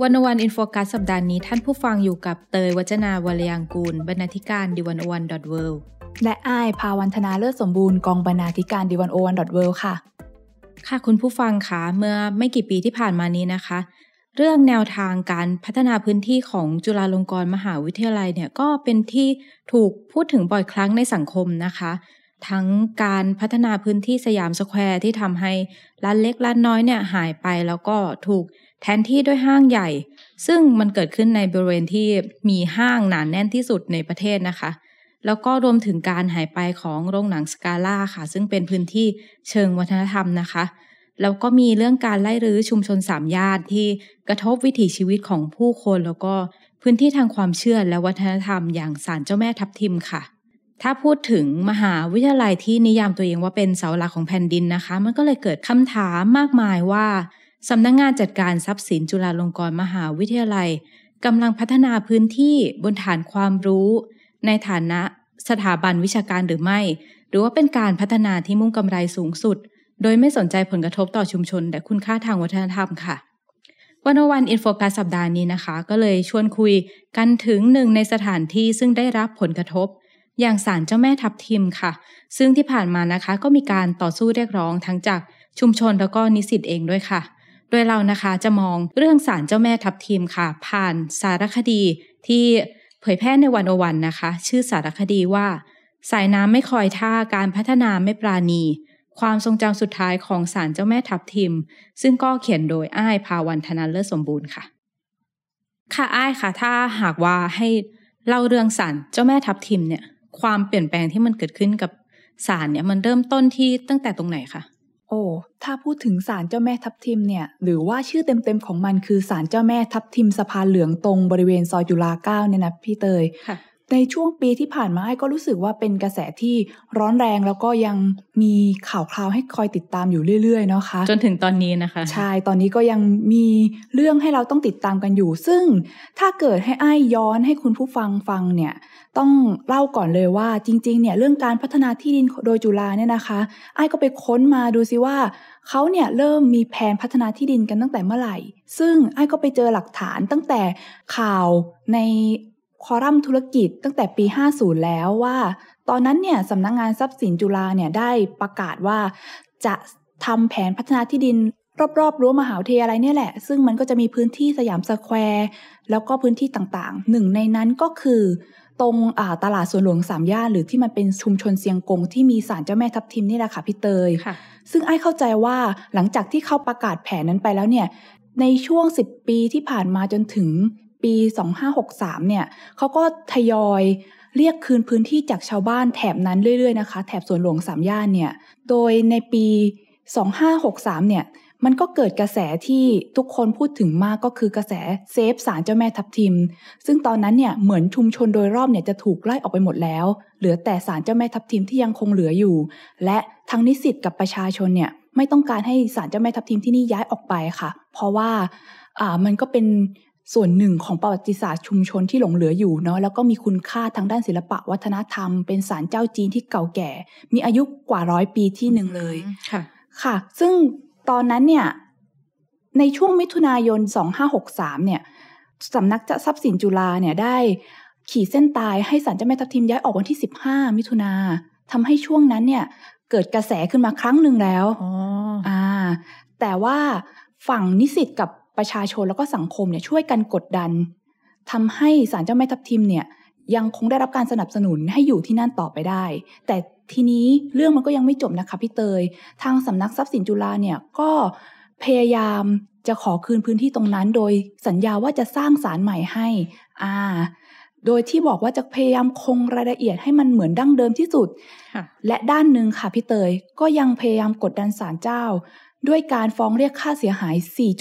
101 In Focus สัปดาห์นี้ท่านผู้ฟังอยู่กับเตยวัจนาวรยังกูล บรรณาธิการ The101.worldและอ้ายภาวันธนาเลิศสมบูรณ์กองบรรณาธิการ The101.world ค่ะ ค่ะคุณผู้ฟังคะเมื่อไม่กี่ปีที่ผ่านมานี้นะคะ เรื่องแนวทางการพัฒนาพื้นที่ของจุฬาลงกรณ์มหาวิทยาลัยเนี่ยก็เป็นที่ถูกพูดถึงบ่อยครั้งในสังคมนะคะ ทั้งการพัฒนาพื้นที่สยามสแควร์ที่ทำให้ร้านเล็กร้านน้อยเนี่ยหายไปแล้วก็ถูกแทนที่ด้วยห้างใหญ่ ซึ่งมันเกิดขึ้นในบริเวณที่มีห้างหนานแน่นที่สุดในประเทศนะคะ แล้วก็รวมถึงการหายไปของโรงหนังสกาล่าค่ะ ซึ่งเป็นพื้นที่เชิงวัฒนธรรมนะคะ แล้วก็มีเรื่องการไล่รื้อชุมชนสามญาติที่กระทบวิถีชีวิตของผู้คน แล้วก็พื้นที่ทางความเชื่อและวัฒนธรรมอย่างศาลเจ้าแม่ทับทิมค่ะ ถ้าพูดถึงมหาวิทยาลัยที่นิยามตัวเองว่าเป็นเสาหลักของแผ่นดินนะคะ มันก็เลยเกิดคำถามมากมายว่าสำนักงงานจัดการทรัพย์สินจุฬาลงกรณ์มหาวิทยาลัยกำลังพัฒนาพื้นที่บนฐานความรู้ ในฐานะสถาบันวิชาการหรือไม่ หรือว่าเป็นการพัฒนาที่มุ่งกำไรสูงสุด โดยไม่สนใจผลกระทบต่อชุมชน และคุณค่าทางวัฒนธรรมค่ะวันวันอินโฟกัสสัปดาห์นี้นะคะ ก็เลยชวนคุยกันถึงหนึ่งในสถานที่ซึ่งได้รับผลกระทบ อย่างศาลเจ้าแม่ทับทิมค่ะ ซึ่งที่ผ่านมานะคะก็มีการต่อสู้เรียกร้องทั้งจากชุมชนแล้วก็นิสิตเองด้วยค่ะ โดยเรานะคะจะมองเรื่องสารเจ้าแม่ทับทิมค่ะ ผ่านสารคดีที่เผยแพร่ในวันอวันนะคะ ชื่อสารคดีว่า สายน้ำไม่คอยท่าการพัฒนาไม่ปราณี ความทรงจำสุดท้ายของสารเจ้าแม่ทับทิม ซึ่งก็เขียนโดยอ้ายภาวันธนันเลิศสมบูรณ์ค่ะ ค่ะอ้ายค่ะ ถ้าหากว่าให้เล่าเรื่องสารเจ้าแม่ทับทิมเนี่ย ความเปลี่ยนแปลงที่มันเกิดขึ้นกับสารเนี่ยมันเริ่มต้นที่ตั้งแต่ตรงไหนคะโอ้ถ้าพูดถึงศาลเจ้าแม่ทับทิมเนี่ย หรือว่าชื่อเต็มๆของมันคือศาลเจ้าแม่ทับทิมสะพานเหลืองตรงบริเวณซอยจุฬาเก้าเนี่ยนะพี่เตย ในช่วงปีที่ผ่านมาไอ้ก็รู้สึกว่าเป็นกระแสที่ร้อนแรงแล้วก็ยังมีข่าวคราวให้คอยติดตามอยู่เรื่อยๆเนาะคะ จนถึงตอนนี้นะคะ ใช่ ตอนนี้ก็ยังมีเรื่องให้เราต้องติดตามกันอยู่ ซึ่งถ้าเกิดให้ไอ้ย้อนให้คุณผู้ฟังฟังเนี่ย ต้องเล่าก่อนเลยว่าจริงๆเนี่ยเรื่องการพัฒนาที่ดินโดยจุฬาเนี่ยนะคะ ไอ้ก็ไปค้นมาดูซิว่าเขาเนี่ยเริ่มมีแผนพัฒนาที่ดินกันตั้งแต่เมื่อไหร่ ซึ่งไอ้ก็ไปเจอหลักฐานตั้งแต่ข่าวใน คอลัมน์ธุรกิจตั้งแต่ปี 50 แล้วว่า ตอนนั้นเนี่ยสำนักงานทรัพย์สินจุฬาเนี่ยได้ประกาศว่าจะทำแผนพัฒนาที่ดินรอบๆรั้วมหาวิทยาลัยเนี่ยแหละ ซึ่งมันก็จะมีพื้นที่สยามสแควร์แล้วก็พื้นที่ต่างๆ หนึ่งในนั้นก็คือ ตรงตลาดสวนหลวงสามย่านหรือที่มันเป็นชุมชนเซียงกงที่มีศาลเจ้าแม่ทับทิมนี่แหละค่ะพี่เตย ซึ่งไอ้เข้าใจว่าหลังจากที่เขาประกาศแผนนั้นไปแล้วเนี่ย ในช่วง 10 ปีที่ผ่านมาจนถึง ปี 2563 เนี่ยเขาก็ทยอยเรียกคืนพื้นที่จากชาวบ้านแถบนั้นเรื่อยๆนะคะ แถบสวนหลวงสามย่านเนี่ย โดยในปี 2563 เนี่ย มันก็เกิดกระแสที่ทุกคนพูดถึงมากก็คือกระแสเซฟสารเจ้าแม่ทับทิม ซึ่งตอนนั้นเนี่ยเหมือนชุมชนโดยรอบเนี่ยจะถูกไล่ออกไปหมดแล้ว เหลือแต่สารเจ้าแม่ทับทิมที่ยังคงเหลืออยู่ และทั้งนิสิตกับประชาชนเนี่ยไม่ต้องการให้สารเจ้าแม่ทับทิมที่นี่ย้ายออกไปค่ะ เพราะว่าอ่ามันก็เป็น ส่วนหนึ่งของประวัติศาสตร์ชุมชนที่หลงเหลืออยู่เนาะแล้วก็มีคุณค่าทางด้านศิลปะวัฒนธรรม เป็นศาลเจ้าจีนที่เก่าแก่ มีอายุกว่าร้อยปีที่หนึ่งเลยค่ะ ค่ะ ซึ่งตอนนั้นเนี่ย ในช่วงมิถุนายน 2563 เนี่ยสำนักทรัพย์สินจุฬาเนี่ยได้ขีดเส้นตายให้ศาลเจ้าแม่ทับทิมย้ายออกวันที่ 15 มิถุนาทำให้ช่วงนั้นเนี่ย เกิดกระแสขึ้นมาครั้งหนึ่งแล้วอ๋ออ่า แต่ว่าฝั่งนิสิตกับ ประชาชนแล้วก็สังคมเนี่ยช่วยกันกดดันทำให้ศาลเจ้าแม่ทับทิมเนี่ยยังคงได้รับการสนับสนุนให้อยู่ที่นั่นต่อไปได้ แต่ทีนี้เรื่องมันก็ยังไม่จบนะคะพี่เตย ทางสำนักทรัพย์สินจุฬาเนี่ยก็พยายามจะขอคืนพื้นที่ตรงนั้น โดยสัญญาว่าจะสร้างศาลใหม่ให้อ่าโดยที่บอกว่าจะพยายามคงรายละเอียดให้มันเหมือนดั้งเดิมที่สุด และด้านหนึ่งค่ะพี่เตยก็ยังพยายามกดดันศาลเจ้า ด้วยการฟ้องเรียกค่าเสียหาย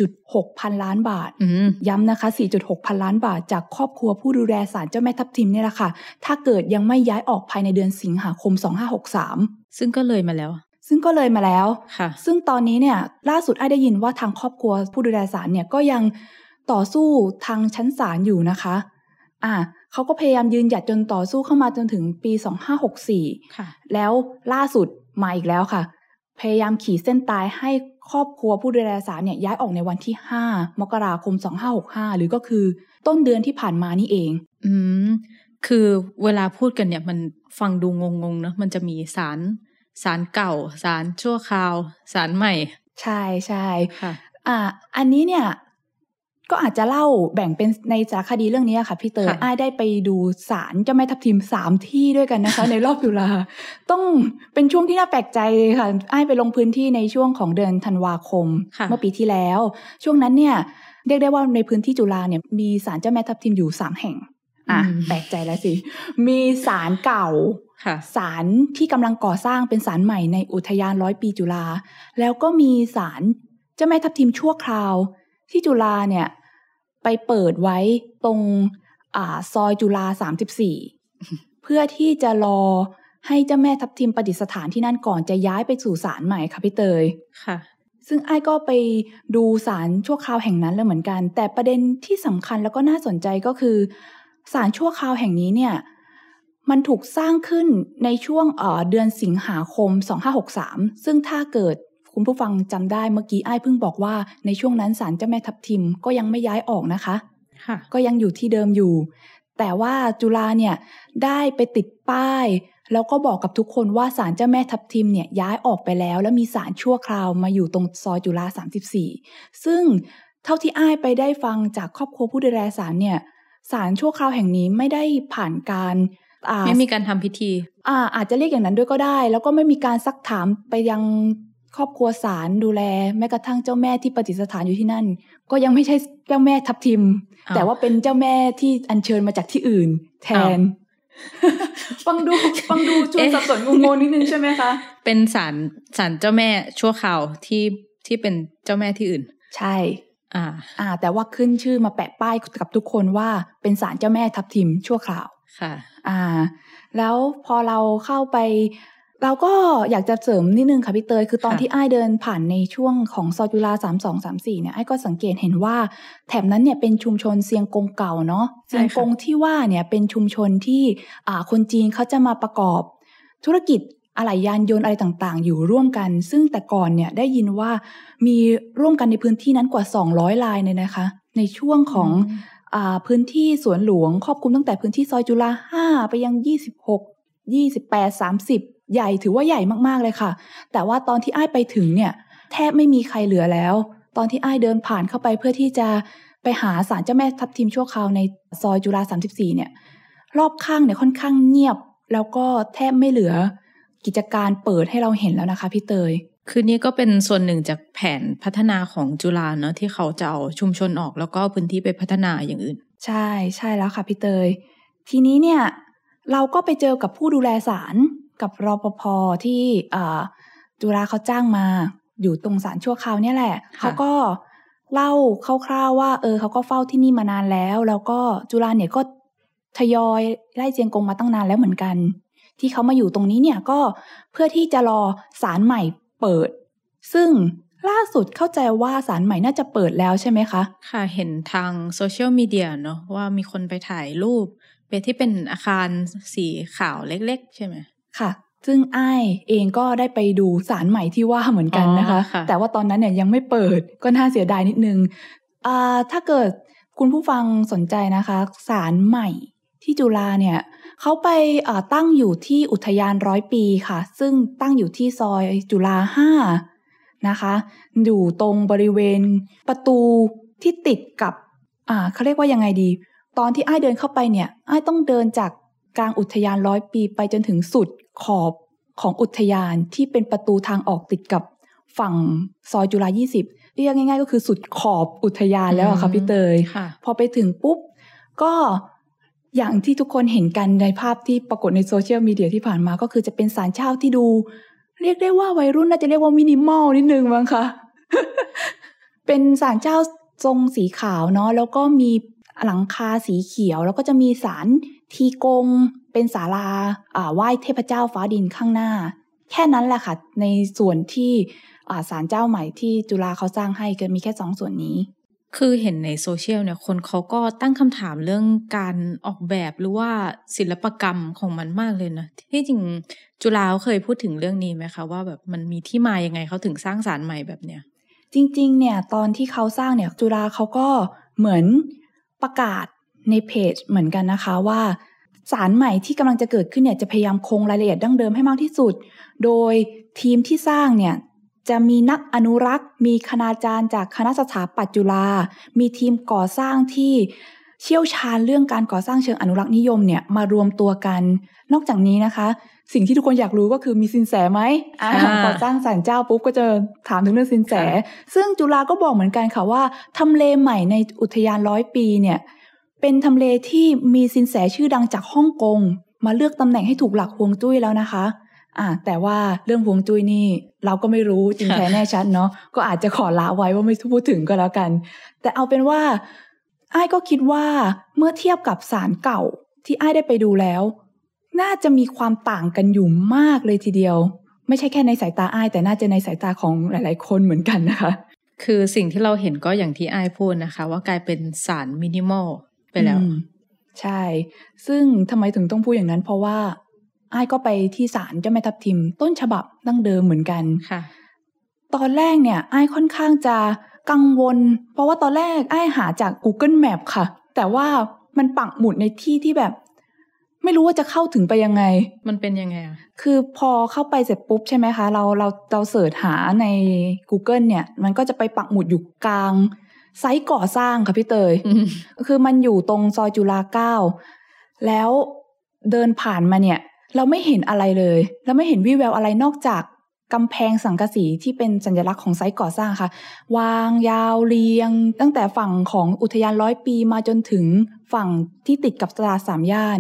4.6 พันล้านบาทอืมย้ำนะคะ 4.6 พันล้านบาท จากครอบครัวผู้ดูแลศาลเจ้าแม่ทับทิมเนี่ยแหละค่ะ ถ้าเกิดยังไม่ย้ายออกภายในเดือนสิงหาคม 2563 ซึ่งก็เลยมาแล้ว ซึ่งก็เลยมาแล้วค่ะ ซึ่งตอนนี้เนี่ย ล่าสุดไอ้ได้ยินว่าทางครอบครัวผู้ดูแลศาลเนี่ยก็ยังต่อสู้ทางชั้นศาลอยู่นะคะ อ่าเขาก็พยายามยืนหยัดจนต่อสู้เข้ามาจนถึงปี 2564 ค่ะ แล้วล่าสุดมาอีกแล้วค่ะ พยายามขีดเส้นตายให้ ครอบครัวผู้ดูแลศาลเนี่ยย้ายออกในวันที่ 5 มกราคม 2565 หรือก็คือต้นเดือนที่ผ่านมานี่เอง อืม คือเวลาพูดกันเนี่ยมันฟังดูงงๆเนอะมันจะมีสารสารเก่า สารชั่วคราว สารใหม่ ใช่ใช่ค่ะอ่าอันนี้เนี่ย ก็อาจจะเล่าแบ่งเป็นในสารคดีเรื่องนี้ค่ะพี่เตยค่ะอ้ายได้ไปดูศาลเจ้าแม่ทับทิมสามที่ด้วยกันนะคะ ในรอบตุลาต้องเป็นช่วงที่น่าแปลกใจค่ะอ้ายไปลงพื้นที่ในช่วงของเดือนธันวาคมค่ะเมื่อปีที่แล้ว ช่วงนั้นเนี่ยเรียกได้ว่าในพื้นที่จุฬาเนี่ยมีศาลเจ้าแม่ทับทิมอยู่สามแห่งอะแปลกใจแล้วสิ มีศาลเก่าค่ะศาลที่กำลังก่อสร้างเป็นศาลใหม่ในอุทยานร้อยปีจุฬาแล้วก็มีศาลเจ้าแม่ทับทิมชั่วคราว ที่จุฬาเนี่ย ไปเปิดไว้ตรงอ่าซอยจุฬาสามสิบสี่เพื่อที่จะรอให้เจ้าแม่ทับทิมประดิษฐานที่นั่นก่อนจะย้ายไปสู่ศาลใหม่ค่ะพี่เตยค่ะ ซึ่งไอ้ายก็ไปดูศาลชั่วคราวแห่งนั้นแล้วเหมือนกัน แต่ประเด็นที่สำคัญแล้วก็น่าสนใจก็คือศาลชั่วคราวแห่งนี้เนี่ย มันถูกสร้างขึ้นในช่วงเอ่อเดือนสิงหาคม 2563 ซึ่งถ้าเกิด คุณผู้ฟังจำได้เมื่อกี้ไอ้ายเพิ่งบอกว่าในช่วงนั้นศาลเจ้าแม่ทับทิมก็ยังไม่ย้ายออกนะคะค่ะก็ยังอยู่ที่เดิมอยู่ แต่ว่าจุฬาเนี่ยได้ไปติดป้าย แล้วก็บอกกับทุกคนว่าศาลเจ้าแม่ทับทิมเนี่ยย้ายออกไปแล้ว แล้วมีศาลชั่วคราวมาอยู่ตรงซอยจุฬา34 ซึ่งเท่าที่อ้ายไปได้ฟังจากครอบครัวผู้ดูแลศาลเนี่ยศาลชั่วคราวแห่งนี้ไม่ได้ผ่านการอ่าไม่มีการทำพิธี อ่า อาจจะเรียกอย่างนั้นด้วยก็ได้ แล้วก็ไม่มีการซักถามไปยัง ครอบครัวศาลดูแลแม้กระทั่งเจ้าแม่ที่ประดิษฐานอยู่ที่นั่น ก็ยังไม่ใช่เจ้าแม่ทับทิมอ้าวแต่ว่าเป็นเจ้าแม่ที่อัญเชิญมาจากที่อื่น แทนฟังดูฟังดูชวนสับสนงงๆนิดนึงใช่ไหมคะ เป็นสารสารเจ้าแม่ชั่วคราวที่ที่เป็นเจ้าแม่ที่อื่น ใช่ อ่า อ่า แต่ว่าขึ้นชื่อมาแปะป้ายกับทุกคนว่าเป็นศาลเจ้าแม่ทับทิมชั่วคราวค่ะ อ่า แล้วพอเราเข้าไป เราก็อยากจะเสริมนิดนึงค่ะพี่เตย คือตอนที่ไอ้เดินผ่านในช่วงของซอยจุฬาสามสองสามสี่เนี่ยไอ้ก็สังเกตเห็นว่า แถบนั้นเนี่ยเป็นชุมชนเซียงกงเก่าเนาะเซียงกงที่ว่าเนี่ยเป็นชุมชนที่อ่าคนจีนเขาจะมาประกอบธุรกิจอะไหล่ยานยนต์อะไรต่างๆ อยู่ร่วมกัน ซึ่งแต่ก่อนเนี่ยได้ยินว่ามีร่วมกันในพื้นที่นั้นกว่า 200 ลายเลยนะคะ ในช่วงของอพื้นที่สวนหลวงครอบคลุมตั้งแต่พื้นที่ซอยจุฬาห้าไปยัง 26 28 30 ใหญ่ถือว่าใหญ่มากๆเลยค่ะ แต่ว่าตอนที่อ้ายไปถึงเนี่ยแทบไม่มีใครเหลือแล้ว ตอนที่อ้ายเดินผ่านเข้าไปเพื่อที่จะไปหาศาลเจ้าแม่ทับทิมชั่วคราวในซอยจุฬาสามสิบสี่เนี่ย รอบข้างเนี่ยค่อนข้างเงียบ แล้วก็แทบไม่เหลือ กิจการเปิดให้เราเห็นแล้วนะคะพี่เตย คือนี่ก็เป็นส่วนหนึ่งจากแผนพัฒนาของจุฬาเนอะที่เขาจะเอาชุมชนออกแล้วก็พื้นที่ไปพัฒนาอย่างอื่น ใช่ใช่แล้วค่ะพี่เตย ทีนี้เนี่ยเราก็ไปเจอกับผู้ดูแลศาล กับรปภที่อ่าจุฬาเขาจ้างมา อยู่ตรงศาลชั่วคราวเนี่ยแหละค่ะเขาก็เล่าคร่าวๆว่า เออเขาก็เฝ้าที่นี่มานานแล้ว แล้วก็จุฬาเนี่ยก็ทยอยไล่เจียงกงมาตั้งนานแล้วเหมือนกัน ที่เขามาอยู่ตรงนี้เนี่ยก็เพื่อที่จะรอศาลใหม่เปิด ซึ่งล่าสุดเข้าใจว่าศาลใหม่น่าจะเปิดแล้วใช่ไหมคะ ค่ะเห็นทางโซเชียลมีเดียเนอะว่ามีคนไปถ่ายรูปไปที่เป็นอาคารสีขาวเล็ก ๆ ใช่ไหม ค่ะ ซึ่งอ้ายเองก็ได้ไปดูสารใหม่ที่ว่าเหมือนกันนะคะอ๋อค่ะแต่ว่าตอนนั้นเนี่ยยังไม่เปิดก็น่าเสียดายนิดนึงอ่าถ้าเกิดคุณผู้ฟังสนใจนะคะสารใหม่ที่จุฬาเนี่ยเขาไปอ่าตั้งอยู่ที่อุทยานร้อยปีค่ะ ซึ่งตั้งอยู่ที่ซอยจุฬาห้านะคะ อยู่ตรงบริเวณประตูที่ติดกับอ่าเขาเรียกว่ายังไงดี ตอนที่อ้ายเดินเข้าไปเนี่ยอ้ายต้องเดินจากกลางอุทยานร้อยปีไปจนถึงสุด ขอบของอุทยานที่เป็นประตูทางออกติดกับฝั่งซอยจุฬา20 เรียกง่าย ๆ ก็คือสุดขอบอุทยานแล้วอะค่ะพี่เตยค่ะพอไปถึงปุ๊บ ก็อย่างที่ทุกคนเห็นกันในภาพที่ปรากฏในโซเชียลมีเดียที่ผ่านมาก็คือจะเป็นสารเช่าที่ดู เรียกได้ว่าวัยรุ่นน่าจะเรียกว่ามินิมอลนิดนึงมั้งคะเป็นศาลเจ้าทรงสีขาวเนาะแล้วก็มีหลังคาสีเขียว แล้วก็จะมีศาลทีกง เป็นศาลาอ่าไหว้เทพเจ้าฟ้าดินข้างหน้า แค่นั้นแหละค่ะ ในส่วนที่อ่าศาลเจ้าใหม่ที่จุฬาเขาสร้างให้ก็มีแค่สองส่วนนี้ คือเห็นในโซเชียลเนี่ยคนเขาก็ตั้งคำถามเรื่องการออกแบบหรือว่าศิลปกรรมของมันมากเลยนะ ที่จริงจุฬาเขาเคยพูดถึงเรื่องนี้ไหมคะ ว่าแบบมันมีที่มายังไงเขาถึงสร้างสารใหม่แบบเนี้ยจริง ๆ เนี่ยตอนที่เขาสร้างเนี่ยจุฬาเขาก็เหมือนประกาศในเพจเหมือนกันนะคะว่า สารใหม่ที่กำลังจะเกิดขึ้นเนี่ยจะพยายามคงรายละเอียดดั้งเดิมให้มากที่สุด โดยทีมที่สร้างเนี่ยจะมีนักอนุรักษ์ มีคณาจารย์จากคณะสถาปัตย์จุฬา มีทีมก่อสร้างที่เชี่ยวชาญเรื่องการก่อสร้างเชิงอนุรักษ์นิยมเนี่ยมารวมตัวกัน นอกจากนี้นะคะ สิ่งที่ทุกคนอยากรู้ก็คือมีสินแสไหมอ่าอ่าพอสร้างศาลเจ้าปุ๊บก็จะถามถึงเรื่องสินแส ซึ่งจุฬาก็บอกเหมือนกันค่ะว่าทำเลใหม่ในอุทยานร้อยปีเนี่ย เป็นทำเลที่มีสินแสชื่อดังจากฮ่องกงมาเลือกตำแหน่งให้ถูกหลักฮวงจุ้ยแล้วนะคะอ่าแต่ว่าเรื่องฮวงจุ้ยนี่ เราก็ไม่รู้จริงแท้แน่ชัดเนาะก็อาจจะขอละไว้ว่าไม่พูดถึงก็แล้วกัน แต่เอาเป็นว่าไอ้ก็คิดว่าเมื่อเทียบกับสารเก่าที่ไอ้ได้ไปดูแล้ว น่าจะมีความต่างกันอยู่มากเลยทีเดียว ไม่ใช่แค่ในสายตาไอ้แต่น่าจะในสายตาของหลาย ๆ คนเหมือนกันนะคะ คือสิ่งที่เราเห็นก็อย่างที่ไอายพูดนะคะ ว่ากลายเป็นสารมินิมอล ไปแล้วอืมใช่ ซึ่งทำไมถึงต้องพูดอย่างนั้น เพราะว่าไอ้ายก็ไปที่ศาลเจ้าแม่ทับทิม ต้นฉบับดั้งเดิมเหมือนกันค่ะ ตอนแรกเนี่ยไอ้ายค่อนข้างจะกังวล เพราะว่าตอนแรกไอ้ายหาจาก Google Map ค่ะ แต่ว่ามันปักหมุดในที่ที่แบบ ไม่รู้ว่าจะเข้าถึงไปยังไง มันเป็นยังไงอะคือพอเข้าไปเสร็จปุ๊บใช่ไหมคะ เราเราเราเสิร์ชหาใน Google เนี่ย มันก็จะไปปักหมุดอยู่กลาง ไซต์ก่อสร้างค่ะพี่เตยอืมคือมันอยู่ตรงซอยจุฬาเก้า แล้วเดินผ่านมาเนี่ย เราไม่เห็นอะไรเลย เราไม่เห็นวี่แววอะไรนอกจากกำแพงสังกะสีที่เป็นสัญลักษณ์ของไซต์ก่อสร้างค่ะ วางยาวเรียง ตั้งแต่ฝั่งของอุทยานร้อยปีมาจนถึงฝั่งที่ติดกับตลาดสามย่าน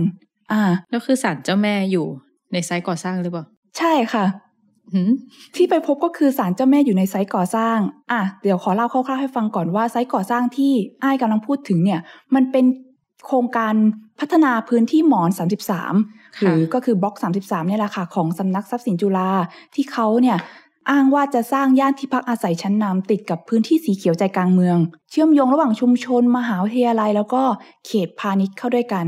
อ่า แล้วคือสารเจ้าแม่อยู่ในไซต์ก่อสร้างหรือเปล่า ใช่ค่ะหืม ที่ไปพบก็คือศาลเจ้าแม่อยู่ในไซต์ก่อสร้าง อะ เดี๋ยวขอเล่าคร่าวๆให้ฟังก่อนว่าไซต์ก่อสร้างที่อ้ายกำลังพูดถึงเนี่ย มันเป็นโครงการพัฒนาพื้นที่หมอน 33 หรือก็คือบล็อก 33เนี่ยแหละค่ะของสำนักทรัพย์สินจุฬาที่เขาเนี่ยอ้างว่าจะสร้างย่านที่พักอาศัยชั้นนำติดกับพื้นที่สีเขียวใจกลางเมือง เชื่อมโยงระหว่างชุมชน มหาวิทยาลัย แล้วก็เขตพาณิชย์เข้าด้วยกัน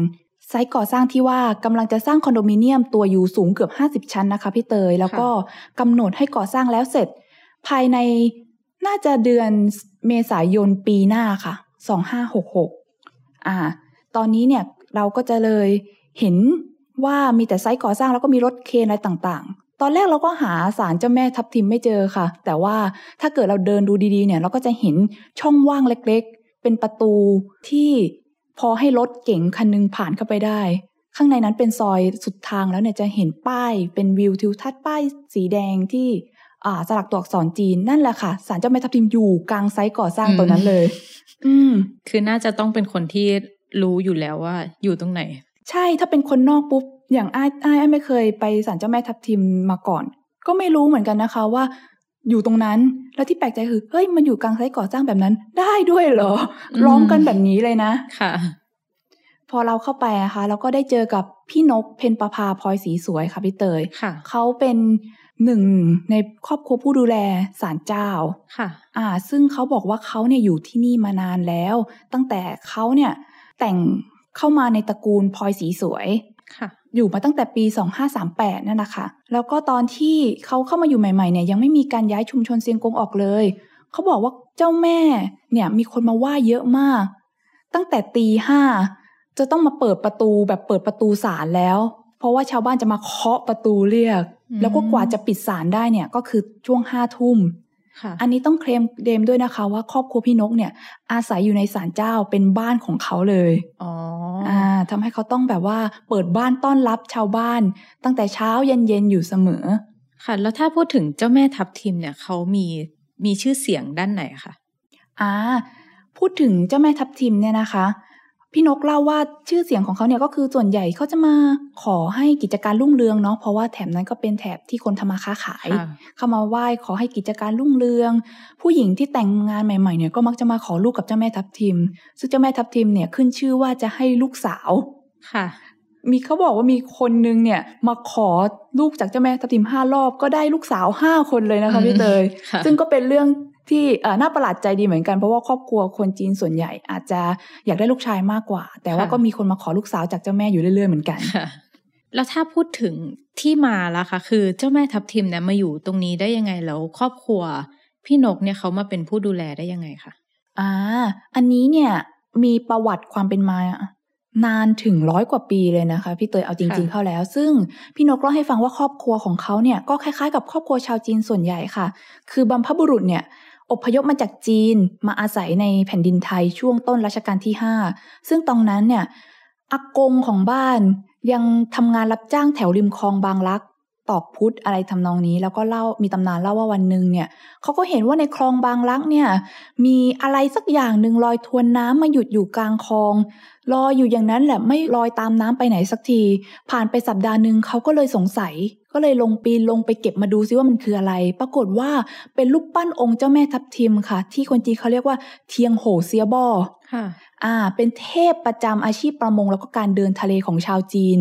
ไซต์ก่อสร้างที่ว่ากำลังจะสร้างคอนโดมิเนียมตัวอยู่สูงเกือบ 50 ชั้นนะคะพี่เตย แล้วก็กำหนดให้ก่อสร้างแล้วเสร็จ ภายในน่าจะเดือนเมษายนปีหน้าค่ะ 2566 อ่า ตอนนี้เนี่ยเราก็จะเลยเห็นว่ามีแต่ไซต์ก่อสร้างแล้วก็มีรถเคนอะไรต่างๆ ตอนแรกเราก็หาสารเจ้าแม่ทับทิมไม่เจอค่ะ แต่ว่าถ้าเกิดเราเดินดูดีๆ เนี่ย เราก็จะเห็นช่องว่างเล็กๆ เป็นประตูที่ พอให้รถเก๋งคันหนึงผ่านเข้าไปได้ ข้างในนั้นเป็นซอยสุดทางแล้วเนี่ยจะเห็นป้ายเป็นวิวทิวทัศน์ป้ายสีแดงที่อ่าสลักตัวอักษรจีนนั่นแหละค่ะสารเจ้าแม่ทับทิมอยู่กลางไซต์ก่อสร้างตัวนั้นเลย อืม คือน่าจะต้องเป็นคนที่รู้อยู่แล้วว่า อยู่ตรงไหน ใช่ถ้าเป็นคนนอกปุ๊บอย่างอ้ายอ้ายอ้ายไม่เคยไปศาลเจ้าแม่ทับทิมมาก่อน ก็ไม่รู้เหมือนกันนะคะว่า อยู่ตรงนั้น แล้วที่แปลกใจคือเฮ้ยมันอยู่กลางไซต์ก่อสร้างแบบนั้น ได้ด้วยเหรออืมร้องกันแบบนี้เลยนะค่ะ พอเราเข้าไปอะคะ เราก็ได้เจอกับพี่นกเพนประภาพลอยสีสวยค่ะพี่เตยค่ะเขาเป็นหนึ่งในครอบครัวผู้ดูแลศาลเจ้าค่ะ อ่า ซึ่งเขาบอกว่าเขาเนี่ยอยู่ที่นี่มานานแล้ว ตั้งแต่เขาเนี่ยแต่งเข้ามาในตระกูลพลอยสีสวยค่ะ อยู่มาตั้งแต่ปี 2538 นั่นนะคะ แล้วก็ตอนที่เขาเข้ามาอยู่ใหม่ๆเนี่ยยังไม่มีการย้ายชุมชนเซียงกงออกเลย เขาบอกว่าเจ้าแม่เนี่ยมีคนมาว่าเยอะมาก ตั้งแต่ตีห้าจะต้องมาเปิดประตูแบบเปิดประตูศาลแล้ว เพราะว่าชาวบ้านจะมาเคาะประตูเรียก แล้วก็กว่าจะปิดศาลได้เนี่ยก็คือช่วงห้าทุ่ม อันนี้ต้องเคลมเดมด้วยนะคะ ว่าครอบครัวพี่นกเนี่ย อาศัยอยู่ในศาลเจ้าเป็นบ้านของเขาเลยอ๋ออ่าทำให้เขาต้องแบบว่าเปิดบ้านต้อนรับชาวบ้าน ตั้งแต่เช้าเย็นๆอยู่เสมอ ค่ะ แล้วถ้าพูดถึงเจ้าแม่ทับทิมเนี่ยเขามีมีชื่อเสียงด้านไหนคะอ่าพูดถึงเจ้าแม่ทับทิมเนี่ยนะคะ พี่นกเล่าว่าชื่อเสียงของเขาเนี่ยก็คือส่วนใหญ่เขาจะมาขอให้กิจการรุ่งเรืองเนาะเพราะว่าแถบนั้นก็เป็นแถบที่คนทำมาค้าขายค่ะเข้ามาไหว้ขอให้กิจการรุ่งเรือง ผู้หญิงที่แต่งงานใหม่ๆเนี่ยก็มักจะมาขอลูกกับเจ้าแม่ทับทิม ซึ่งเจ้าแม่ทับทิมเนี่ยขึ้นชื่อว่าจะให้ลูกสาวค่ะ มีเขาบอกว่ามีคนนึงเนี่ย มาขอลูกจากเจ้าแม่ทับทิมห้ารอบก็ได้ลูกสาวห้าคนเลยนะคะอืมพี่เตยค่ะซึ่งก็เป็นเรื่อง ที่เอ่อน่าประหลาดใจดีเหมือนกันเพราะว่าครอบครัวคนจีนส่วนใหญ่ อาจจะอยากได้ลูกชายมากกว่า แต่ว่าก็มีคนมาขอลูกสาวจากเจ้าแม่อยู่เรื่อยๆเหมือนกันค่ะแล้วถ้าพูดถึงที่มาแล้วค่ะคือเจ้าแม่ทับทิมเนี่ยมาอยู่ตรงนี้ได้ยังไงแล้วครอบครัว พี่นกเนี่ยเขามาเป็นผู้ดูแลได้ยังไงคะอ่า อันนี้เนี่ยมีประวัติความเป็นมานานถึงร้อยกว่าปีเลยนะคะ พี่เตยเอาจริง ๆเข้าแล้ว ซึ่งพี่นกเล่าให้ฟังว่าครอบครัวของเขาเนี่ยก็คล้ายๆ กับครอบครัวชาวจีนส่วนใหญ่ค่ะ คือบรรพบุรุษเนี่ย อพยพมาจากจีนมาอาศัยในแผ่นดินไทยช่วงต้นรัชกาลที่ 5 ซึ่งตอนนั้นเนี่ยอากงของบ้านยังทำงานรับจ้างแถวริมคลองบางรักตอกพุทธอะไรทำนองนี้ แล้วก็เล่ามีตำนานเล่าว่าวันหนึ่งเนี่ยเขาก็เห็นว่าในคลองบางรักเนี่ย มีอะไรสักอย่างหนึ่งลอยทวนน้ำมาหยุดอยู่กลางคลอง ลอยอยู่อย่างนั้นแหละไม่ลอยตามน้ำไปไหนสักที ผ่านไปสัปดาห์หนึ่งเขาก็เลยสงสัย ก็เลยลงปีนลงไปเก็บมาดูซิว่ามันคืออะไร ปรากฏว่าเป็นรูปปั้นองค์เจ้าแม่ทับทิมค่ะ ที่คนจีนเขาเรียกว่าเทียงโหเซียบอค่ะอ่า เป็นเทพประจำอาชีพประมงแล้วก็การเดินทะเลของชาวจีน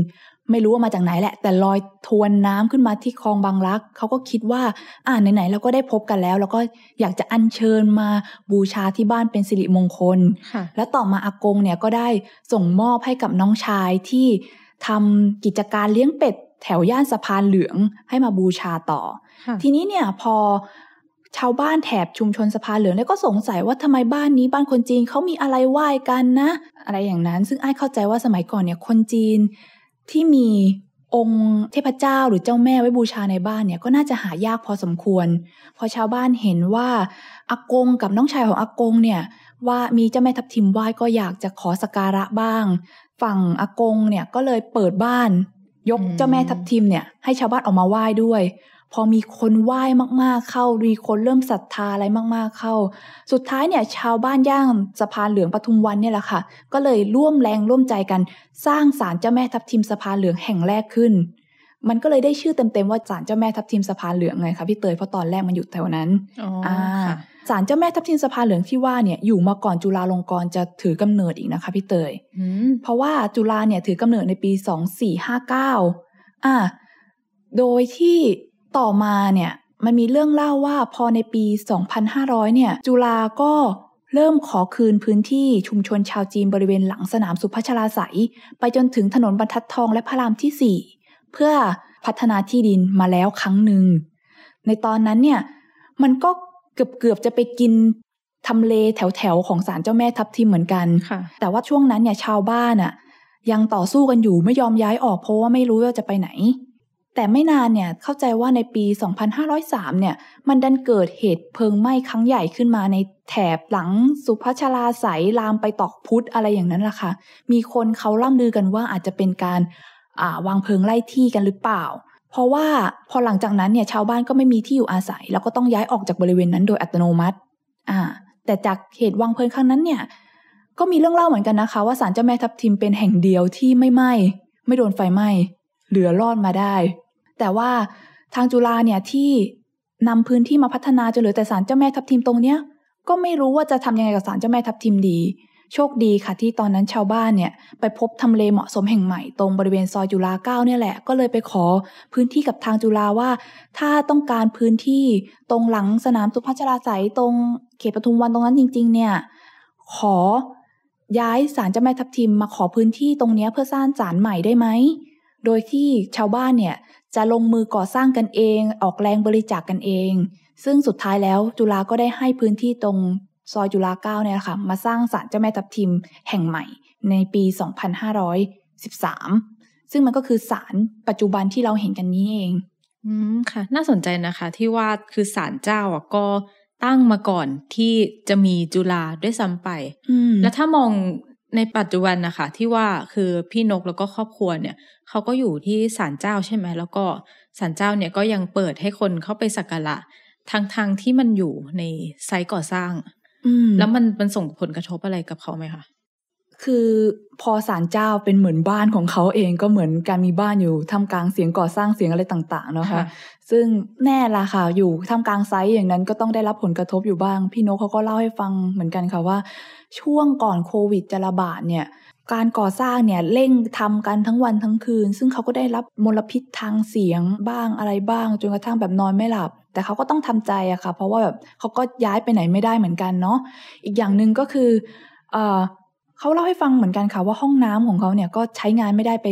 ไม่รู้ว่ามาจากไหนแหละ แต่ลอยทวนน้ำขึ้นมาที่คลองบางรักเขาก็คิดว่า อ่าไหนๆเราก็ได้พบกันแล้ว แล้วก็อยากจะอัญเชิญมาบูชาที่บ้านเป็นสิริมงคลค่ะแล้วต่อมาอากงเนี่ยก็ได้ส่งมอบให้กับน้องชายที่ทำกิจการเลี้ยงเป็ดแถวย่านสะพานเหลืองให้มาบูชาต่อค่ะทีนี้เนี่ยพอชาวบ้านแถบชุมชนสะพานเหลืองเนี่ยก็สงสัยว่าทำไมบ้านนี้บ้านคนจีนเขามีอะไรไหว้กันนะ อะไรอย่างนั้น ซึ่งไอ้ายเข้าใจว่าสมัยก่อนเนี่ยคนจีน ที่มีองค์เทพเจ้าหรือเจ้าแม่ไว้บูชาในบ้านเนี่ยก็น่าจะหายากพอสมควร พอชาวบ้านเห็นว่าอากงกับน้องชายของอากงเนี่ยว่ามีเจ้าแม่ทับทิมไหว้ก็อยากจะขอสกการะบ้าง ฝั่งอากงเนี่ยก็เลยเปิดบ้าน ยกเจ้าแม่ทับทิมเนี่ยให้ชาวบ้านออกมาไหว้ด้วย พอมีคนไหว้มากๆเข้ามีคนเริ่มศรัทธาอะไรมากๆเข้า สุดท้ายเนี่ยชาวบ้านย่างสะพานเหลืองปทุมวันเนี่ยแหละค่ะ ก็เลยร่วมแรงร่วมใจกัน สร้างศาลเจ้าแม่ทับทิมสะพานเหลืองแห่งแรกขึ้น มันก็เลยได้ชื่อเต็มๆว่าศาลเจ้าแม่ทับทิมสะพานเหลืองไงคะพี่เตยเพราะตอนแรกมันอยู่แถวนั้นอ๋ออ่าค่ะศาลเจ้าแม่ทับทิมสะพานเหลืองที่ว่าเนี่ยอยู่มาก่อนจุฬาลงกรณ์จะถือกำเนิดอีกนะคะพี่เตยอืมเพราะว่าจุฬาเนี่ยถือกำเนิดในปี2459อ่าโดยที่ ต่อมาเนี่ยมันมีเรื่องเล่าว่าพอในปี 2500 เนี่ย จุฬาก็เริ่มขอคืนพื้นที่ชุมชนชาวจีนบริเวณหลังสนามสุพัชราไสยไปจนถึงถนนบรรทัดทองและพระรามที่ 4 เพื่อพัฒนาที่ดินมาแล้วครั้งหนึ่ง ในตอนนั้นเนี่ย มันก็เกือบเกือบๆจะไปกินทำเลแถวๆของศาลเจ้าแม่ทับทิมเหมือนกันค่ะแต่ว่าช่วงนั้นเนี่ยชาวบ้านอะยังต่อสู้กันอยู่ไม่ยอมย้ายออกเพราะว่าไม่รู้ว่าจะไปไหน แต่ไม่นานเนี่ยเข้าใจว่าในปี 2503 เนี่ยมันดันเกิดเหตุเพลิงไหม้ครั้งใหญ่ขึ้นมาในแถบหลังสุพัชราไสยลามไปตอกพุทธอะไรอย่างนั้นแหละค่ะ มีคนเขาล่ำลือกันว่าอาจจะเป็นการอ่าวางเพลิงไล่ที่กันหรือเปล่า เพราะว่าพอหลังจากนั้นเนี่ยชาวบ้านก็ไม่มีที่อยู่อาศัย แล้วก็ต้องย้ายออกจากบริเวณนั้นโดยอัตโนมัติอ่าแต่จากเหตุวางเพลิงครั้งนั้นเนี่ยก็มีเรื่องเล่าเหมือนกันนะคะ ว่าศาลเจ้าแม่ทับทิมเป็นแห่งเดียวที่ไม่ไหม้ไม่โดนไฟไหม้ เหลือรอดมาได้ แต่ว่าทางจุฬาเนี่ยที่นำพื้นที่มาพัฒนาจนเหลือแต่ศาลเจ้าแม่ทับทิมตรงเนี้ยก็ไม่รู้ว่าจะทำยังไงกับศาลเจ้าแม่ทับทิมดี โชคดีค่ะที่ตอนนั้นชาวบ้านเนี่ย ไปพบทำเลเหมาะสมแห่งใหม่ตรงบริเวณซอยจุฬาเก้าเนี่ยแหละ ก็เลยไปขอพื้นที่กับทางจุฬาว่า ถ้าต้องการพื้นที่ตรงหลังสนามสุพัชราไสยตรงเขตปทุมวันตรงนั้นจริง ๆ เนี่ย ขอย้ายศาลเจ้าแม่ทับทิมมาขอพื้นที่ตรงเนี้ยเพื่อสร้างศาลใหม่ได้ไหม โดยที่ชาวบ้านเนี่ยจะลงมือก่อสร้างกันเอง ออกแรงบริจาคกกันเอง ซึ่งสุดท้ายแล้วจุฬาก็ได้ให้พื้นที่ตรงซอยจุฬาเก้าเนี่ยแหละค่ะมาสร้างศาลเจ้าแม่ทับทิมแห่งใหม่ในปี 2513 ซึ่งมันก็คือศาลปัจจุบันที่เราเห็นกันนี้เอง อืมค่ะ น่าสนใจนะคะ ที่ว่าคือศาลเจ้าอะก็ตั้งมาก่อนที่จะมีจุฬาด้วยซ้ำไปอืมแล้วถ้ามอง ในปัจจุบันนะคะที่ว่าคือพี่นกแล้วก็ครอบครัวเนี่ยเขาก็อยู่ที่ศาลเจ้าใช่ไหมแล้วก็ศาลเจ้าเนี่ยก็ยังเปิดให้คนเข้าไปสักการะทางทางๆที่มันอยู่ในไซต์ก่อสร้างอืมแล้วมันมันส่งผลกระทบอะไรกับเขาไหมคะ คือพอศาลเจ้าเป็นเหมือนบ้านของเขาเองก็เหมือนการมีบ้านอยู่ท่ามกลางเสียงก่อสร้างเสียงอะไรต่างๆเนาะค่ะซึ่งแน่ละค่ะอยู่ท่ามกลางไซต์อย่างนั้นก็ต้องได้รับผลกระทบอยู่บ้าง พี่นกเขาก็เล่าให้ฟังเหมือนกันค่ะว่า ช่วงก่อนโควิดจะระบาดเนี่ยการก่อสร้างเนี่ยเร่งทำกันทั้งวันทั้งคืน ซึ่งเขาก็ได้รับมลพิษทางเสียงบ้างอะไรบ้าง จนกระทั่งแบบนอนไม่หลับ แต่เขาก็ต้องทำใจอะค่ะ เพราะว่าแบบเขาก็ย้ายไปไหนไม่ได้เหมือนกันเนาะอีกอย่างหนึ่งก็คือ เออเขาเล่าให้ฟังเหมือนกันค่ะว่าห้องน้ำของเขาเนี่ยก็ใช้งานไม่ได้ไป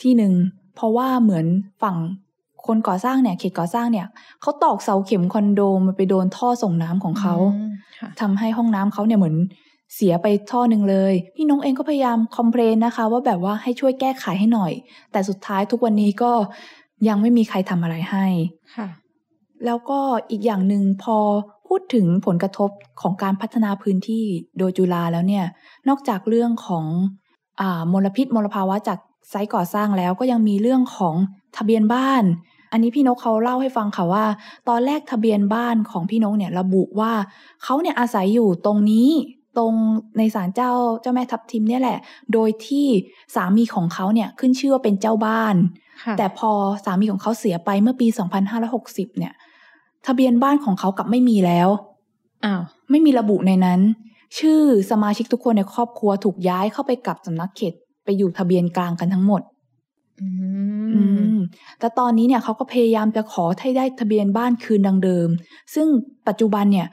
ที่หนึ่งเพราะว่าเหมือนฝั่งคนก่อสร้างเนี่ยเขตก่อสร้างเนี่ยเขาตอกเสาเข็มคอนโดมันไปโดนท่อส่งน้ำของเขาอืมค่ะทำให้ห้องน้ำเขาเนี่ยเหมือนเสียไปท่อหนึ่งเลย พี่นกเองก็พยายามคอมเพลนนะคะ ว่าแบบว่าให้ช่วยแก้ไขให้หน่อย แต่สุดท้ายทุกวันนี้ก็ยังไม่มีใครทำอะไรให้ค่ะ แล้วก็อีกอย่างหนึ่งพอ พูดถึงผลกระทบของการพัฒนาพื้นที่โดยจุฬาแล้วเนี่ย นอกจากเรื่องของอามลพิษมลภาวะจากไซต์ก่อสร้างแล้วก็ยังมีเรื่องของทะเบียนบ้าน อันนี้พี่นกเขาเล่าให้ฟังค่ะว่า ตอนแรกทะเบียนบ้านของพี่นกเนี่ยระบุว่าเขาเนี่ยอาศัยอยู่ตรงนี้ตรงในศาลเจ้าเจ้าแม่ทับทิมเนี่ยแหละ โดยที่สามีของเขาเนี่ยขึ้นชื่อว่าเป็นเจ้าบ้านค่ะแต่พอสามีของเขาเสียไปเมื่อปี 2560 เนี่ย ทะเบียนบ้านของเขากลับไม่มีแล้วอ้าวไม่มีระบุในนั้น ชื่อสมาชิกทุกคนในครอบครัวถูกย้ายเข้าไปกับสำนักเขตไปอยู่ทะเบียนกลางกันทั้งหมด อือืมมแต่ตอนนี้เนี่ยเขาก็พยายามจะขอให้ได้ทะเบียนบ้านคืนดังเดิม ซึ่งปัจจุบันเนี่ย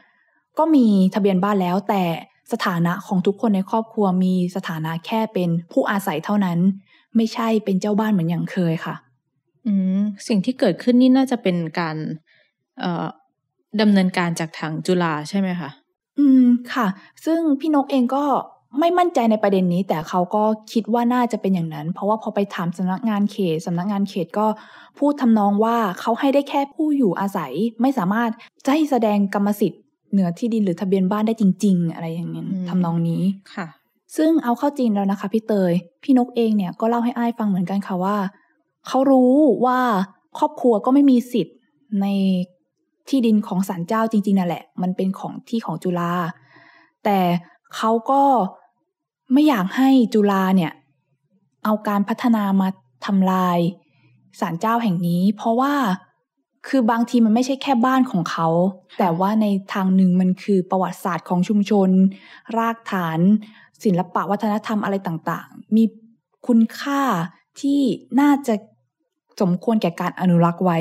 ก็มีทะเบียนบ้านแล้ว แต่สถานะของทุกคนในครอบครัวมีสถานะแค่เป็นผู้อาศัยเท่านั้น ไม่ใช่เป็นเจ้าบ้านเหมือนอย่างเคยค่ะ อืม สิ่งที่เกิดขึ้นนี่น่าจะเป็นการเอ่อ ดำเนินการจากทางจุฬาใช่ไหมคะ อืมค่ะ ซึ่งพี่นกเองก็ไม่มั่นใจในประเด็นนี้ แต่เขาก็คิดว่าน่าจะเป็นอย่างนั้น เพราะว่าพอไปถามสำนักงานเขตสำนักงานเขตก็พูดทำนองว่าเขาให้ได้แค่ผู้อยู่อาศัยไม่สามารถจะให้แสดงกรรมสิทธิ์เหนือที่ดินหรือทะเบียนบ้านได้จริง ๆ อะไรอย่างนี้นทำนองนี้ค่ะ ซึ่งเอาเข้าจริงแล้วนะคะพี่เตย พี่นกเองเนี่ยก็เล่าให้อ้ายฟังเหมือนกันค่ะว่า เขารู้ว่าครอบครัวก็ไม่มีสิทธิ์ใน ที่ดินของศาลเจ้าจริงๆนั่นแหละ มันเป็นของที่ของจุฬาแต่เขาก็ไม่อยากให้จุฬาเนี่ย เอาการพัฒนามาทำลายศาลเจ้าแห่งนี้ เพราะว่าคือบางทีมันไม่ใช่แค่บ้านของเขา แต่ว่าในทางหนึ่งมันคือประวัติศาสตร์ของชุมชน รากฐาน ศิลปะวัฒนธรรมอะไรต่างๆ มีคุณค่าที่น่าจะสมควรแก่การอนุรักษ์ไว้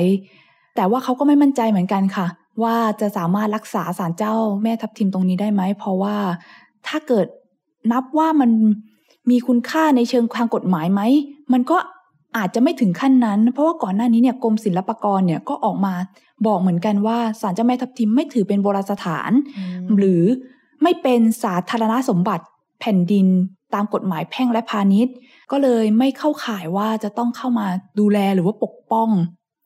แต่ว่าเขาก็ไม่มั่นใจเหมือนกันค่ะ ว่าจะสามารถรักษาศาลเจ้าแม่ทับทิมตรงนี้ได้ไหม เพราะว่าถ้าเกิดนับว่ามันมีคุณค่าในเชิงทางกฎหมายไหม มันก็อาจจะไม่ถึงขั้นนั้น เพราะว่าก่อนหน้านี้เนี่ยกรมศิลปากรเนี่ยก็ออกมาบอกเหมือนกันว่าศาลเจ้าแม่ทับทิมไม่ถือเป็นโบราณสถาน หรือไม่เป็นสาธารณสมบัติแผ่นดินตามกฎหมายแพ่งและพาณิชย์ ก็เลยไม่เข้าข่ายว่าจะต้องเข้ามาดูแลหรือว่าปกป้อง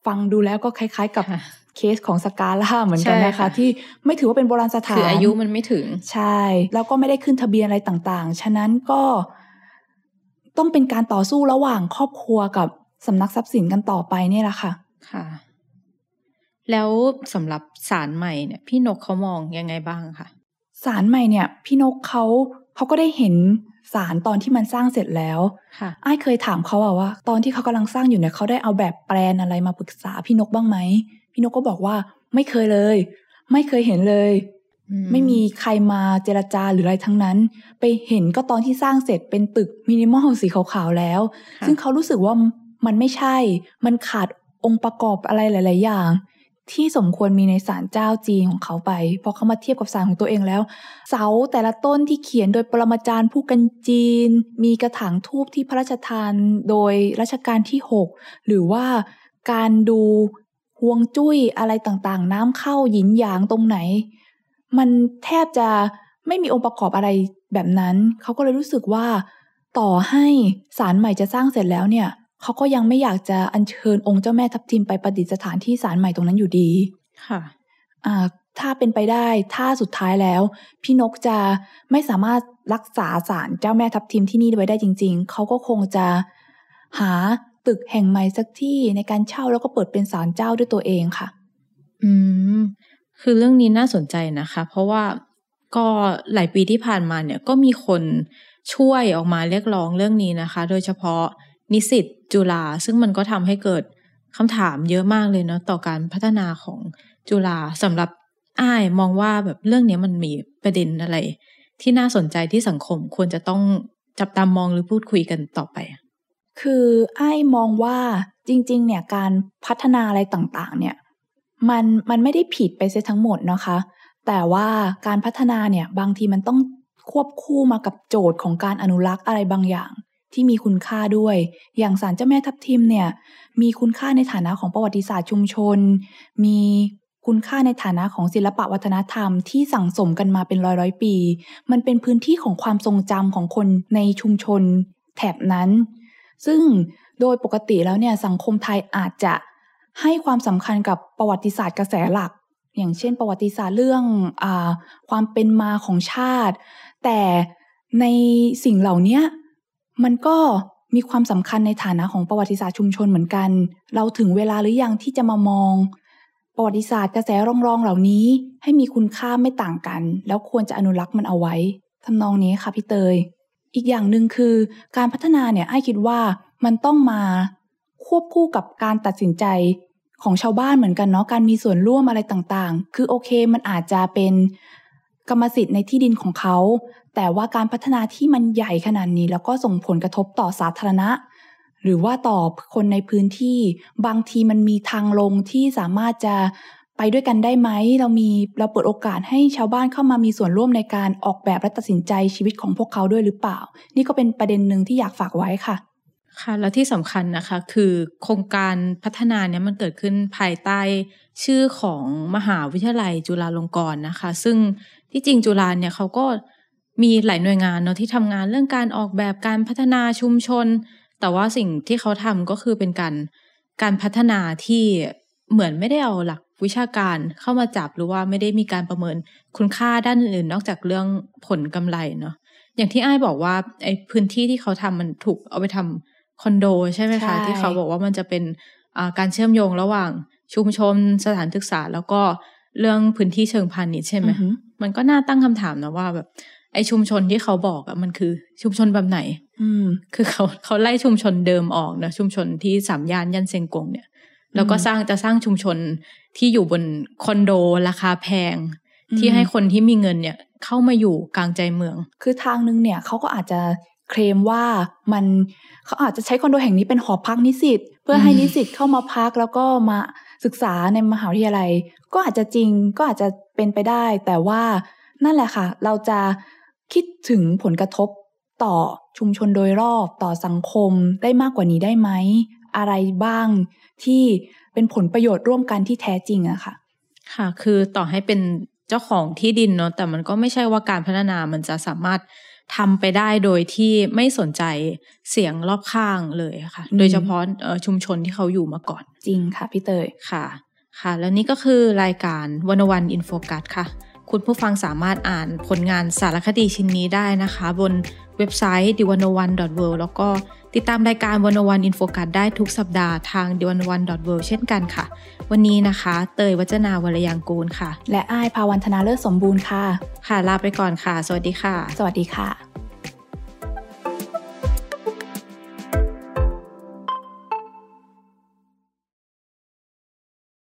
ฟังดูแล้วก็คล้าย ๆ กับค่ะเคสของสกาล่าเหมือนกันใช่นะคะค่ะที่ไม่ถือว่าเป็นโบราณสถานคืออายุมันไม่ถึง ใช่ แล้วก็ไม่ได้ขึ้นทะเบียนอะไรต่างๆ ฉะนั้นก็ต้องเป็นการต่อสู้ระหว่างครอบครัวกับสำนักทรัพย์สินกันต่อไปเนี่ยแหละค่ะ ค่ะ แล้วสำหรับสารใหม่เนี่ย พี่นกเขามองยังไงบ้างคะศาลใหม่เนี่ย พี่นกเขาเขาก็ได้เห็น ศาลตอนที่มันสร้างเสร็จแล้วค่ะไอ้ายเคยถามเขาอะว่า ตอนที่เขากำลังสร้างอยู่เนี่ยเขาได้เอาแบบแปลนอะไรมาปรึกษาพี่นกบ้างไหม พี่นกก็บอกว่าไม่เคยเลย ไม่เคยเห็นเลยอืมไม่มีใครมาเจรจาหรืออะไรทั้งนั้น ไปเห็นก็ตอนที่สร้างเสร็จเป็นตึกมินิมอลสีขาวๆแล้วค่ะซึ่งเขารู้สึกว่ามันไม่ใช่ มันขาดองค์ประกอบอะไรหลาย ๆ อย่าง ที่สมควรมีในศาลเจ้าจีนของเขาไปพอเขามาเทียบกับศาลของตัวเองแล้ว เสาแต่ละต้นที่เขียนโดยปรมาจารย์ผู้กันจีน มีกระถางทูบที่พระราชทานโดยรัชกาลที่ 6 หรือว่าการดูฮวงจุ้ยอะไรต่างๆ น้ำเข้าหยินหยางตรงไหน มันแทบจะไม่มีองค์ประกอบอะไรแบบนั้น เขาก็เลยรู้สึกว่า ต่อให้ศาลใหม่จะสร้างเสร็จแล้วเนี่ย เขาก็ยังไม่อยากจะอัญเชิญองค์เจ้าแม่ทับทิมไปประดิษฐานที่ศาลใหม่ตรงนั้นอยู่ดี ค่ะอ่าถ้าเป็นไปได้ถ้าสุดท้ายแล้ว พี่นกจะไม่สามารถรักษาศาลเจ้าแม่ทับทิมที่นี่ไว้ได้จริง ๆ เขาก็คงจะหาตึกแห่งใหม่สักที่ในการเช่าแล้วก็เปิดเป็นศาลเจ้าด้วยตัวเองค่ะ อืม คือเรื่องนี้น่าสนใจนะคะ เพราะว่าก็หลายปีที่ผ่านมาเนี่ยก็มีคนช่วยออกมาเรียกร้องเรื่องนี้นะคะ โดยเฉพาะนิสิต จุฬาซึ่งมันก็ทำให้เกิดคำถามเยอะมากเลยเนาะต่อการพัฒนาของจุฬาสำหรับอ้ายมองว่าแบบเรื่องนี้มันมีประเด็นอะไร ที่น่าสนใจที่สังคมควรจะต้องจับตามองหรือพูดคุยกันต่อไป คือไอ้มองว่าจริง ๆ เนี่ยการพัฒนาอะไรต่างๆ เนี่ย มันมันไม่ได้ผิดไปเสียทั้งหมดนะคะ แต่ว่าการพัฒนาเนี่ยบางทีมันต้องควบคู่มากับโจทย์ของการอนุรักษ์อะไรบางอย่าง ที่มีคุณค่าด้วย อย่างสารเจ้าแม่ทับทิมเนี่ย มีคุณค่าในฐานะของประวัติศาสตร์ชุมชน มีคุณค่าในฐานะของศิลปะวัฒนธรรมที่สั่งสมกันมาเป็นร้อยร้อยปี มันเป็นพื้นที่ของความทรงจำของคนในชุมชนแถบนั้น ซึ่งโดยปกติแล้วเนี่ยสังคมไทยอาจจะให้ความสำคัญกับประวัติศาสตร์กระแสหลัก อย่างเช่น ประวัติศาสตร์เรื่องอความเป็นมาของชาติ แต่ในสิ่งเหล่านี้ มันก็มีความสำคัญในฐานะของประวัติศาสตร์ชุมชนเหมือนกัน เราถึงเวลาหรือยังที่จะมามอง ประวัติศาสตร์กระแสรองๆเหล่านี้ ให้มีคุณค่าไม่ต่างกัน แล้วควรจะอนุรักษ์มันเอาไว้ทำนองนี้ค่ะพี่เตย อีกอย่างหนึ่งคือการพัฒนาเนี่ยไอ้คิดว่ามันต้องมาควบคู่กับการตัดสินใจของชาวบ้านเหมือนกันเนาะการมีส่วนร่วมอะไรต่างๆ คือโอเคมันอาจจะเป็นกรรมสิทธิ์ในที่ดินของเขา แต่ว่าการพัฒนาที่มันใหญ่ขนาดนี้ แล้วก็ส่งผลกระทบต่อสาธารณะ หรือว่าต่อคนในพื้นที่บางทีมันมีทางลงที่สามารถจะไปด้วยกันได้ไหม เรามีเราเปิดโอกาสให้ชาวบ้านเข้ามามีส่วนร่วมในการออกแบบและตัดสินใจชีวิตของพวกเขาด้วยหรือเปล่า นี่ก็เป็นประเด็นหนึ่งที่อยากฝากไว้ค่ะค่ะและที่สำคัญนะคะคือโครงการพัฒนาเนี่ยมันเกิดขึ้นภายใต้ชื่อของมหาวิทยาลัยจุฬาลงกรณ์นะคะ ซึ่งที่จริงจุฬาเนี่ยเขาก็ มีหลายหน่วยงานเนาะที่ทำงานเรื่องการออกแบบการพัฒนาชุมชน แต่ว่าสิ่งที่เขาทำก็คือเป็นการการพัฒนาที่เหมือนไม่ได้เอาหลักวิชาการเข้ามาจับหรือว่าไม่ได้มีการประเมินคุณค่าด้านอื่นนอกจากเรื่องผลกำไรเนาะอย่างที่ไอ้บอกว่าไอ้พื้นที่ที่เขาทำมันถูกเอาไปทำคอนโดใช่ไหมคะที่เขาบอกว่ามันจะเป็นการเชื่อมโยงระหว่างชุมชนสถานศึกษาแล้วก็เรื่องพื้นที่เชิงพาณิชย์ใช่ไหมมันก็น่าตั้งคำถามนะว่าแบบ ไอชุมชนที่เขาบอกอะมันคือชุมชนแบบไหน อืม คือเขาเขาไล่ชุมชนเดิมออกนะชุมชนที่สามย่านยันเซงกงเนี่ย แล้วก็สร้างจะสร้างชุมชนที่อยู่บนคอนโดราคาแพง ที่ให้คนที่มีเงินเนี่ย เข้ามาอยู่กลางใจเมือง คือทางนึงเนี่ยเขาก็อาจจะเคลมว่ามันเขาอาจจะใช้คอนโดแห่งนี้เป็นหอพักนิสิตเพื่อให้นิสิตเข้ามาพักแล้วก็มาศึกษาในมหาวิทยาลัย ก็อาจจะจริงก็อาจจะเป็นไปได้ แต่ว่านั่นแหละค่ะ เราจะ คิดถึงผลกระทบต่อชุมชนโดยรอบต่อสังคมได้มากกว่านี้ได้ไหม อะไรบ้างที่เป็นผลประโยชน์ร่วมกันที่แท้จริงอะค่ะ ค่ะ คือต่อให้เป็นเจ้าของที่ดินเนาะแต่มันก็ไม่ใช่ว่าการพัฒนามันจะสามารถทำไปได้โดยที่ไม่สนใจเสียงรอบข้างเลยค่ะ โดยเฉพาะชุมชนที่เขาอยู่มาก่อน จริงค่ะพี่เตยค่ะ ค่ะ แล้วนี่ก็คือรายการวันวันอินโฟกัสค่ะ คุณผู้ฟังสามารถอ่านผลงานสารคดีชิ้นนี้ได้นะคะ บนเว็บไซต์ d 1 0 1 w o r l d แล้วก็ติดตามรายการวันวันอินโฟกัสได้ทุกสัปดาห์ทาง d 1 1 w o r l d เช่นกันค่ะ วันนี้นะคะ เตยวัจนาวรยังกูลค่ะ และอ้ายภาวันธนาเลิศสมบูรณ์ค่ะ ค่ะลาไปก่อนค่ะ สวัสดีค่ะ สวัสดีค่ะ